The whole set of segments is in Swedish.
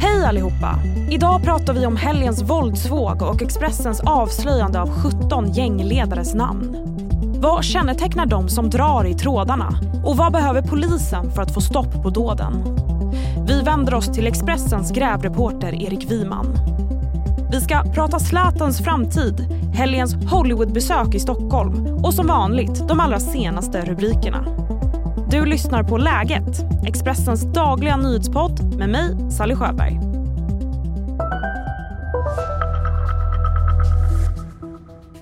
Hej allihopa! Idag pratar vi om helgens våldsvåg och Expressens avslöjande av 17 gängledares namn. Vad kännetecknar de som drar i trådarna? Och vad behöver polisen för att få stopp på dåden? Vi vänder oss till Expressens grävreporter Erik Wiman. Vi ska prata Zlatans framtid, helgens Hollywoodbesök i Stockholm och som vanligt de allra senaste rubrikerna. Du lyssnar på Läget, Expressens dagliga nyhetspodd med mig, Sally Sjöberg.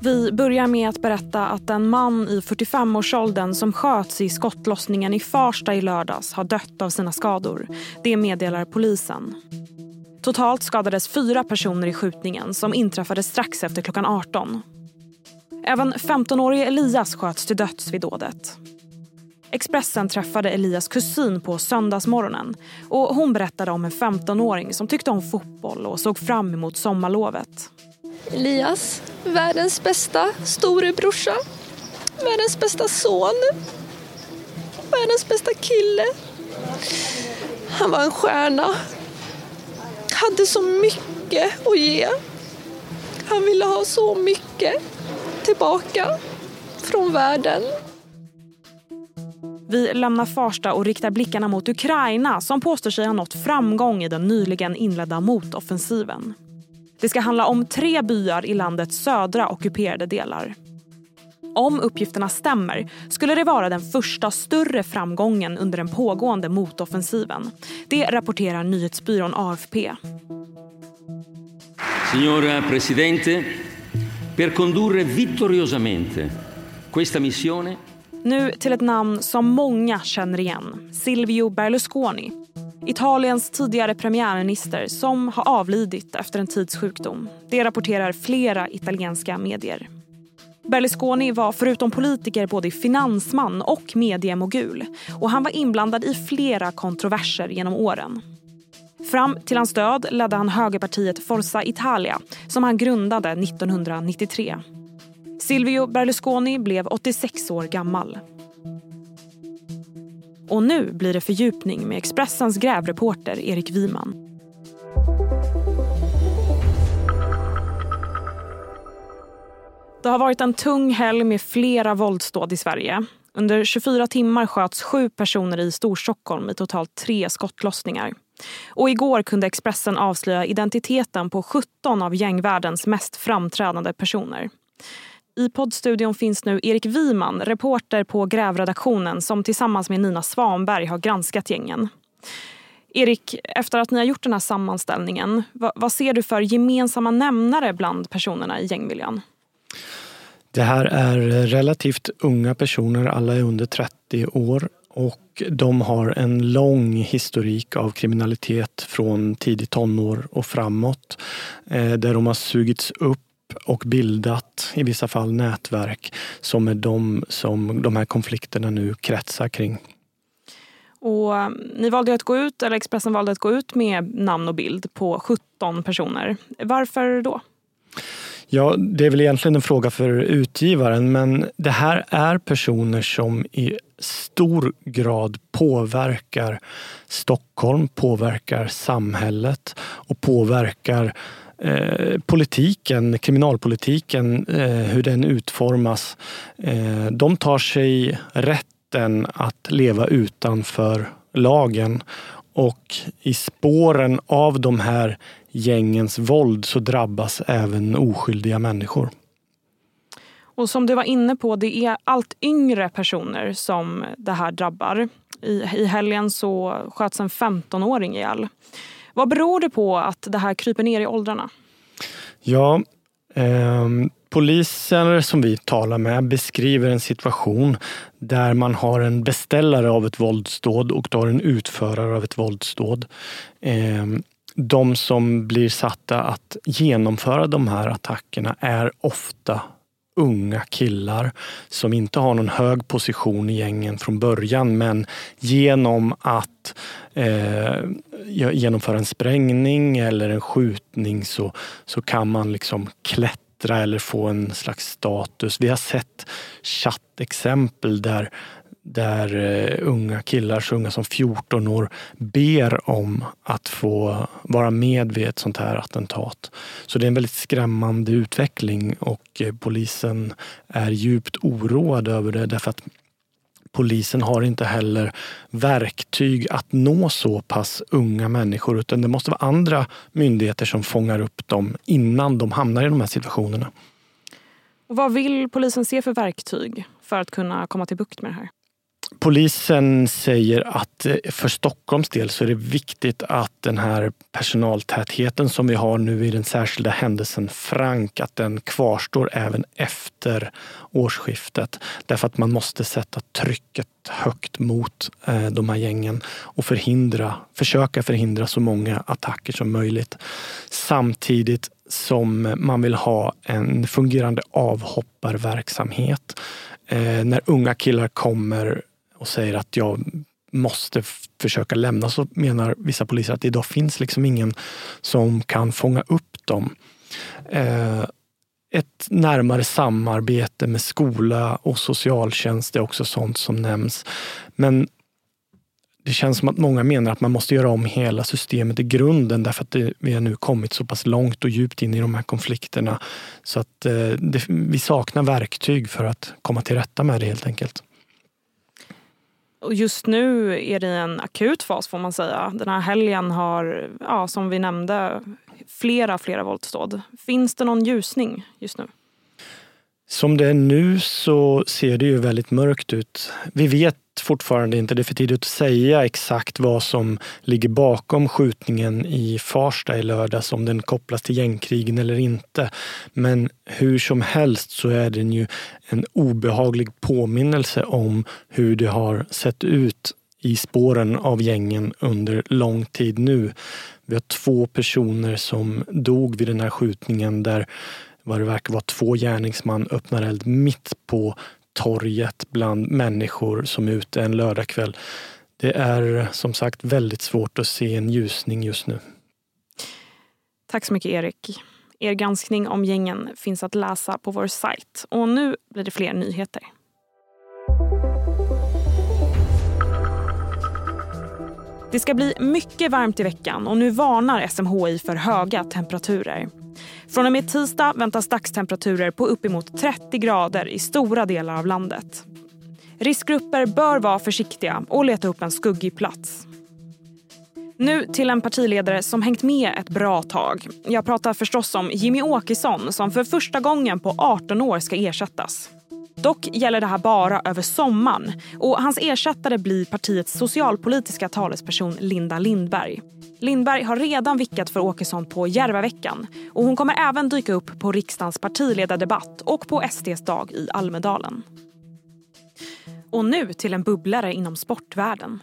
Vi börjar med att berätta att en man i 45-årsåldern som sköts i skottlossningen i Farsta i lördags har dött av sina skador. Det meddelar polisen. Totalt skadades fyra personer i skjutningen som inträffade strax efter klockan 18. Även 15-årige Elias sköts till döds vid dådet. Expressen träffade Elias kusin på söndagsmorgonen och hon berättade om en 15-åring som tyckte om fotboll och såg fram emot sommarlovet. Elias, världens bästa storebrorsa, världens bästa son, världens bästa kille. Han var en stjärna. Hade så mycket att ge. Han ville ha så mycket tillbaka från världen. Vi lämnar Farsta och riktar blickarna mot Ukraina som påstår sig ha nått framgång i den nyligen inledda motoffensiven. Det ska handla om tre byar i landets södra ockuperade delar. Om uppgifterna stämmer skulle det vara den första större framgången under den pågående motoffensiven. Det rapporterar nyhetsbyrån AFP. Signora Presidente, per condurre vittoriosamente questa missione nu till ett namn som många känner igen. Silvio Berlusconi. Italiens tidigare premiärminister som har avlidit efter en tids sjukdom. Det rapporterar flera italienska medier. Berlusconi var förutom politiker både finansman och mediemogul och han var inblandad i flera kontroverser genom åren. Fram till hans död ledde han högerpartiet Forza Italia som han grundade 1993. Silvio Berlusconi blev 86 år gammal. Och nu blir det fördjupning med Expressens grävreporter Erik Wiman. Det har varit en tung helg med flera våldsdåd i Sverige. Under 24 timmar sköts sju personer i Storstockholm i totalt tre skottlossningar. Och igår kunde Expressen avslöja identiteten på 17 av gängvärldens mest framträdande personer. I poddstudion finns nu Erik Wiman, reporter på Grävredaktionen som tillsammans med Nina Svanberg har granskat gängen. Erik, efter att ni har gjort den här sammanställningen, vad, vad ser du för gemensamma nämnare bland personerna i gängmiljön? Det här är relativt unga personer, alla är under 30 år och de har en lång historik av kriminalitet från tidigt tonår och framåt eh, där de har sugits upp och bildat, i vissa fall, nätverk som är de som de här konflikterna nu kretsar kring. Och um, ni valde att gå ut, eller Expressen valde att gå ut med namn och bild på 17 personer. Varför då? Ja, det är väl egentligen en fråga för utgivaren, men det här är personer som i stor grad påverkar Stockholm, påverkar samhället och påverkar Eh, politiken, kriminalpolitiken, eh, hur den utformas. Eh, de tar sig rätten att leva utanför lagen och i spåren av de här gängens våld så drabbas även oskyldiga människor. Och som du var inne på, det är allt yngre personer som det här drabbar. I, i helgen så sköts en 15-åring ihjäl. Vad beror det på att det här kryper ner i åldrarna? Ja, eh, poliser som vi talar med beskriver en situation där man har en beställare av ett våldsdåd och då har en utförare av ett våldsdåd. Eh, de som blir satta att genomföra de här attackerna är ofta unga killar som inte har någon hög position i gängen från början men genom att eh, genomföra en sprängning eller en skjutning så, så kan man liksom klättra eller få en slags status. Vi har sett chattexempel där där eh, unga killar, så unga som 14 år, ber om att få vara med vid ett sånt här attentat. Så det är en väldigt skrämmande utveckling och eh, polisen är djupt oroad över det därför att polisen har inte heller verktyg att nå så pass unga människor utan det måste vara andra myndigheter som fångar upp dem innan de hamnar i de här situationerna. Och vad vill polisen se för verktyg för att kunna komma till bukt med det här? Polisen säger att eh, för Stockholms del så är det viktigt att den här personaltätheten som vi har nu i den särskilda händelsen Frank, att den kvarstår även efter årsskiftet. Därför att man måste sätta trycket högt mot eh, de här gängen och förhindra, försöka förhindra så många attacker som möjligt. Samtidigt som man vill ha en fungerande avhopparverksamhet. Eh, när unga killar kommer och säger att jag måste försöka lämna så menar vissa poliser att idag finns liksom ingen som kan fånga upp dem. Eh, ett närmare samarbete med skola och socialtjänst är också sånt som nämns. Men det känns som att många menar att man måste göra om hela systemet i grunden därför att det, vi har nu kommit så pass långt och djupt in i de här konflikterna. Så att eh, det, vi saknar verktyg för att komma till rätta med det helt enkelt. Och just nu är det i en akut fas får man säga. Den här helgen har, ja, som vi nämnde, flera, flera våldsdåd. Finns det någon ljusning just nu? Som det är nu så ser det ju väldigt mörkt ut. Vi vet fortfarande inte, det är för tidigt att säga exakt vad som ligger bakom skjutningen i Farsta i lördags, om den kopplas till gängkrigen eller inte. Men hur som helst så är den ju en obehaglig påminnelse om hur det har sett ut i spåren av gängen under lång tid nu. Vi har två personer som dog vid den här skjutningen där vad det verkar vara två gärningsmän öppnar eld mitt på torget bland människor som är ute en lördagkväll. Det är som sagt väldigt svårt att se en ljusning just nu. Tack så mycket Erik. Er granskning om gängen finns att läsa på vår sajt. Och nu blir det fler nyheter. Det ska bli mycket varmt i veckan och nu varnar SMHI för höga temperaturer. Från och med tisdag väntas dagstemperaturer på uppemot 30 grader i stora delar av landet. Riskgrupper bör vara försiktiga och leta upp en skuggig plats. Nu till en partiledare som hängt med ett bra tag. Jag pratar förstås om Jimmy Åkesson som för första gången på 18 år ska ersättas. Dock gäller det här bara över sommaren och hans ersättare blir partiets socialpolitiska talesperson Linda Lindberg. Lindberg har redan vickat för Åkesson på Järvaveckan och hon kommer även dyka upp på riksdagens partiledardebatt och på SDs dag i Almedalen. Och nu till en bubblare inom sportvärlden.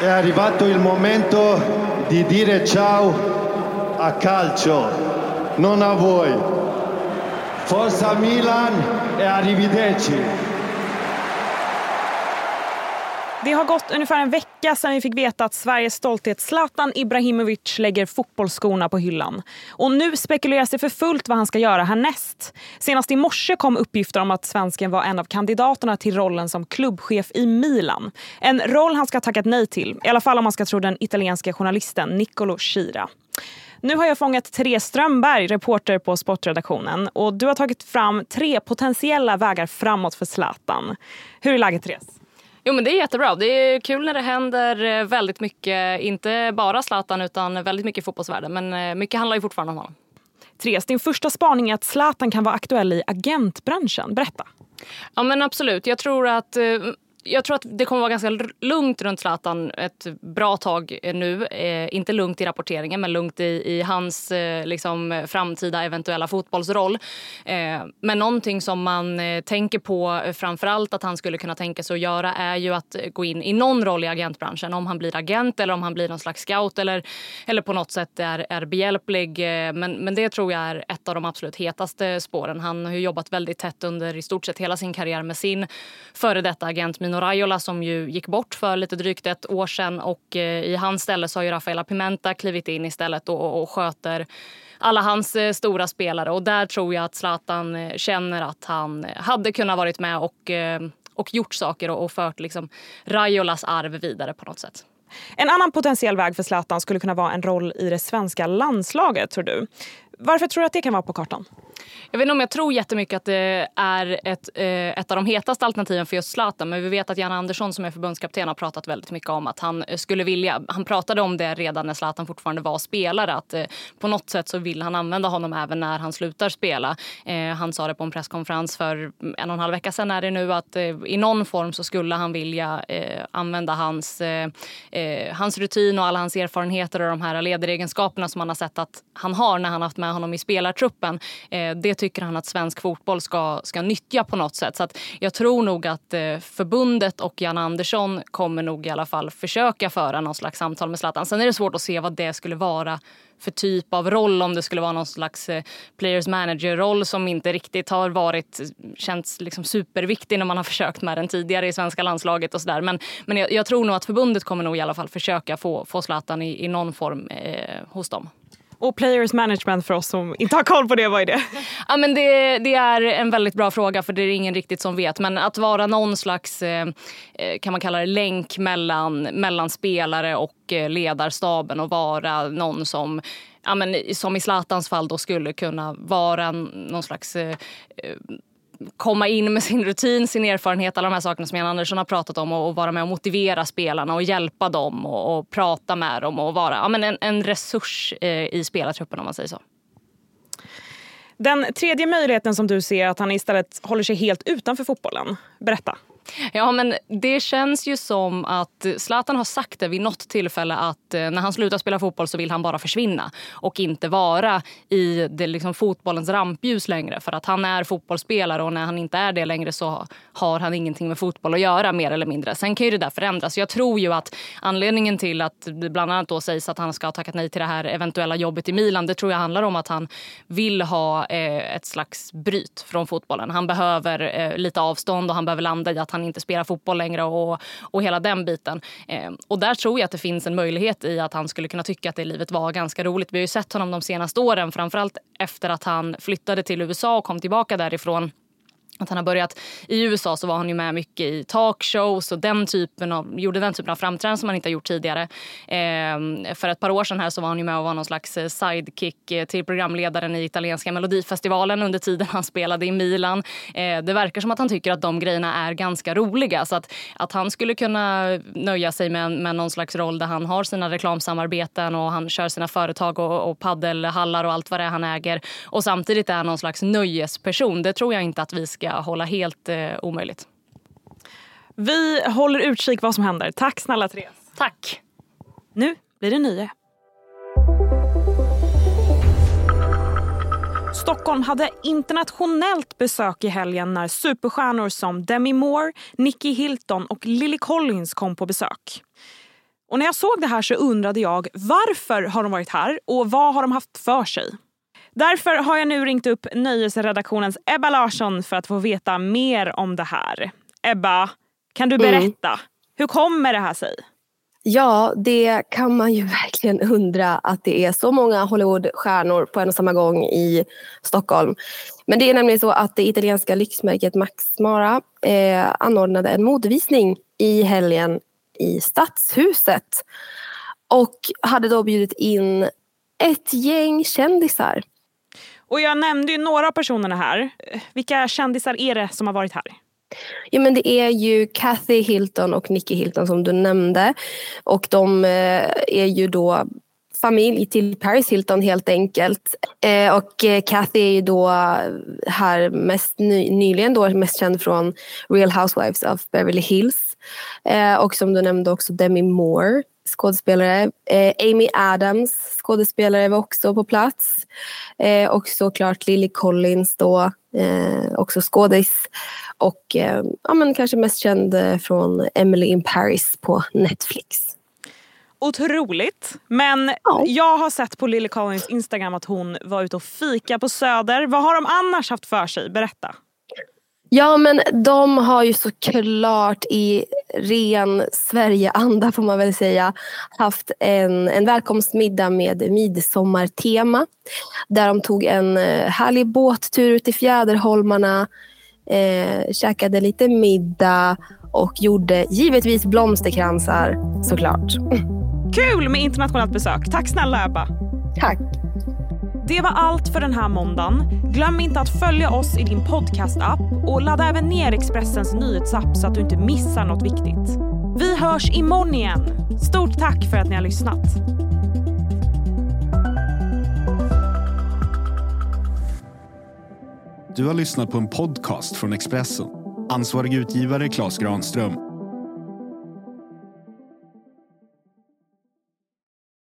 È arrivato il momento di dire ciao a calcio, non a voi. Forza Milan e arrivederci. Det har gått ungefär en vecka sedan vi fick veta att Sveriges stolthet Zlatan Ibrahimovic lägger fotbollsskorna på hyllan. Och nu spekuleras det för fullt vad han ska göra härnäst. Senast i morse kom uppgifter om att svensken var en av kandidaterna till rollen som klubbchef i Milan. En roll han ska ha tackat nej till, i alla fall om man ska tro den italienska journalisten Nicolo Schira. Nu har jag fångat Therese Strömberg, reporter på Sportredaktionen. Och du har tagit fram tre potentiella vägar framåt för Zlatan. Hur är läget Therese? Jo men det är jättebra. Det är kul när det händer eh, väldigt mycket, inte bara Zlatan utan väldigt mycket i fotbollsvärlden. Men eh, mycket handlar ju fortfarande om honom. Therese, din första spaning är att Zlatan kan vara aktuell i agentbranschen. Berätta. Ja men absolut. Jag tror att eh, jag tror att det kommer vara ganska lugnt runt Zlatan ett bra tag eh, nu. Eh, inte lugnt i rapporteringen, men lugnt i, i hans eh, liksom, framtida eventuella fotbollsroll. Eh, men någonting som man eh, tänker på framför allt att han skulle kunna tänka sig att göra är ju att gå in i någon roll i agentbranschen. Om han blir agent eller om han blir någon slags scout eller, eller på något sätt är, är behjälplig. Eh, men, men det tror jag är ett av de absolut hetaste spåren. Han har jobbat väldigt tätt under i stort sett hela sin karriär med sin före detta agent Mino Raiola som ju gick bort för lite drygt ett år sedan och eh, i hans ställe så har ju Rafaela Pimenta klivit in istället och, och sköter alla hans eh, stora spelare. Och där tror jag att Zlatan eh, känner att han hade kunnat varit med och, och gjort saker och, och fört liksom Raiolas arv vidare på något sätt. En annan potentiell väg för Zlatan skulle kunna vara en roll i det svenska landslaget, tror du. Varför tror du att det kan vara på kartan? Jag vet inte om jag tror jättemycket att det är ett, eh, ett av de hetaste alternativen för just Zlatan. Men vi vet att Jan Andersson som är förbundskapten har pratat väldigt mycket om att han eh, skulle vilja. Han pratade om det redan när Zlatan fortfarande var spelare. Att eh, på något sätt så vill han använda honom även när han slutar spela. Han sa det på en presskonferens för mm, en och en halv vecka sedan är det nu att i någon form så skulle han vilja använda hans, hans rutin och alla hans erfarenheter och de här ledaregenskaperna som man har sett att han har när han haft med honom i spelartruppen. Eh, det tycker han att svensk fotboll ska, ska nyttja på något sätt. Så att jag tror nog att eh, förbundet och Jan Andersson kommer nog i alla fall försöka föra någon slags samtal med Zlatan. Sen är det svårt att se vad det skulle vara för typ av roll. Om det skulle vara någon slags eh, players manager-roll som inte riktigt har varit känts liksom superviktig när man har försökt med den tidigare i svenska landslaget och sådär. Men, men jag, jag, tror nog att förbundet kommer nog i alla fall försöka få, få Zlatan i, i någon form eh, hos dem. Och players management för oss som inte har koll på det, vad är det? Ja, men det, det är en väldigt bra fråga för det är ingen riktigt som vet. Men att vara någon slags eh, eh, kan man kalla det, länk mellan, mellan spelare och eh, ledarstaben och vara någon som ja, men, som i Zlatans fall då skulle kunna vara någon slags eh, komma in med sin rutin, sin erfarenhet, alla de här sakerna som Jan Andersson har pratat om och, och vara med och motivera spelarna och hjälpa dem och, och prata med dem och vara ja, men en, en resurs eh, i spelartruppen om man säger så. Den tredje möjligheten som du ser att han istället håller sig helt utanför fotbollen. Berätta. Ja, men det känns ju som att Zlatan har sagt det vid något tillfälle att eh, när han slutar spela fotboll så vill han bara försvinna och inte vara i det liksom fotbollens rampljus längre. För att han är fotbollsspelare och när han inte är det längre så har han ingenting med fotboll att göra mer eller mindre. Sen kan ju det där förändras. Jag tror ju att anledningen till att det bland annat då sägs att han ska ha tackat nej till det här eventuella jobbet i Milan, det tror jag handlar om att han vill ha eh, ett slags bryt från fotbollen. Han behöver eh, lite avstånd och han behöver landa i att han inte spelar fotboll längre och, och hela den biten. Eh, och där tror jag att det finns en möjlighet i att han skulle kunna tycka att det livet var ganska roligt. Vi har ju sett honom de senaste åren, framförallt efter att han flyttade till USA och kom tillbaka därifrån att han har börjat I USA så var han ju med mycket i talkshows och den typen av, gjorde den typen av framträdanden som han inte har gjort tidigare. Eh, för ett par år sedan här så var han ju med och var någon slags eh, sidekick eh, till programledaren i italienska melodifestivalen under tiden han spelade i Milan. Eh, det verkar som att han tycker att de grejerna är ganska roliga. Så att, att han skulle kunna nöja sig med, med någon slags roll där han har sina reklamsamarbeten och han kör sina företag och, och paddelhallar och allt vad det är han äger. Och samtidigt är han någon slags nöjesperson. Det tror jag inte att vi ska ska hålla helt eh, omöjligt. Vi håller utkik vad som händer. Tack snälla Therese. Tack. Nu blir det nio. Stockholm hade internationellt besök i helgen när superstjärnor som Demi Moore, Nicky Hilton och Lily Collins kom på besök. Och när jag såg det här så undrade jag varför har de varit här och vad har de haft för sig? Därför har jag nu ringt upp nöjesredaktionens Ebba Larsson för att få veta mer om det här. Ebba, kan du mm. berätta? Mm. Hur kommer det här sig? Ja, det kan man ju verkligen undra att det är så många Hollywoodstjärnor på en och samma gång i Stockholm. Men det är nämligen så att det italienska lyxmärket Max Mara eh, anordnade en modevisning i helgen i Stadshuset och hade då bjudit in ett gäng kändisar. Och jag nämnde ju några av personerna här. Vilka kändisar är det som har varit här? Ja, men det är ju Kathy Hilton och Nicky Hilton som du nämnde. Och de eh, är ju då familj till Paris Hilton helt enkelt. Eh, och eh, Kathy är ju då här mest ny, nyligen då mest känd från Real Housewives of Beverly Hills. Eh, och som du nämnde också Demi Moore skådespelare. Eh, Amy Adams, skådespelare, var också på plats. Eh, och såklart Lily Collins då, eh, också skådis. Och eh, ja, men kanske mest känd eh, från Emily in Paris på Netflix. Otroligt. Men ja. jag har sett på Lily Collins Instagram att hon var ute och fika på Söder. Vad har de annars haft för sig? Berätta. Ja, men de har ju såklart i ren Sverigeanda får man väl säga haft en, en välkomstmiddag med midsommartema där de tog en eh, härlig båttur ut i Fjäderholmarna, eh, käkade lite middag och gjorde givetvis blomsterkransar såklart. Kul med internationellt besök. Tack snälla Ebba. Tack. Det var allt för den här måndagen. Glöm inte att följa oss i din podcast-app och ladda även ner Expressens nyhetsapp så att du inte missar något viktigt. Vi hörs imorgon igen. Stort tack för att ni har lyssnat. Du har lyssnat på en podcast från Expressen. Ansvarig utgivare Klas Granström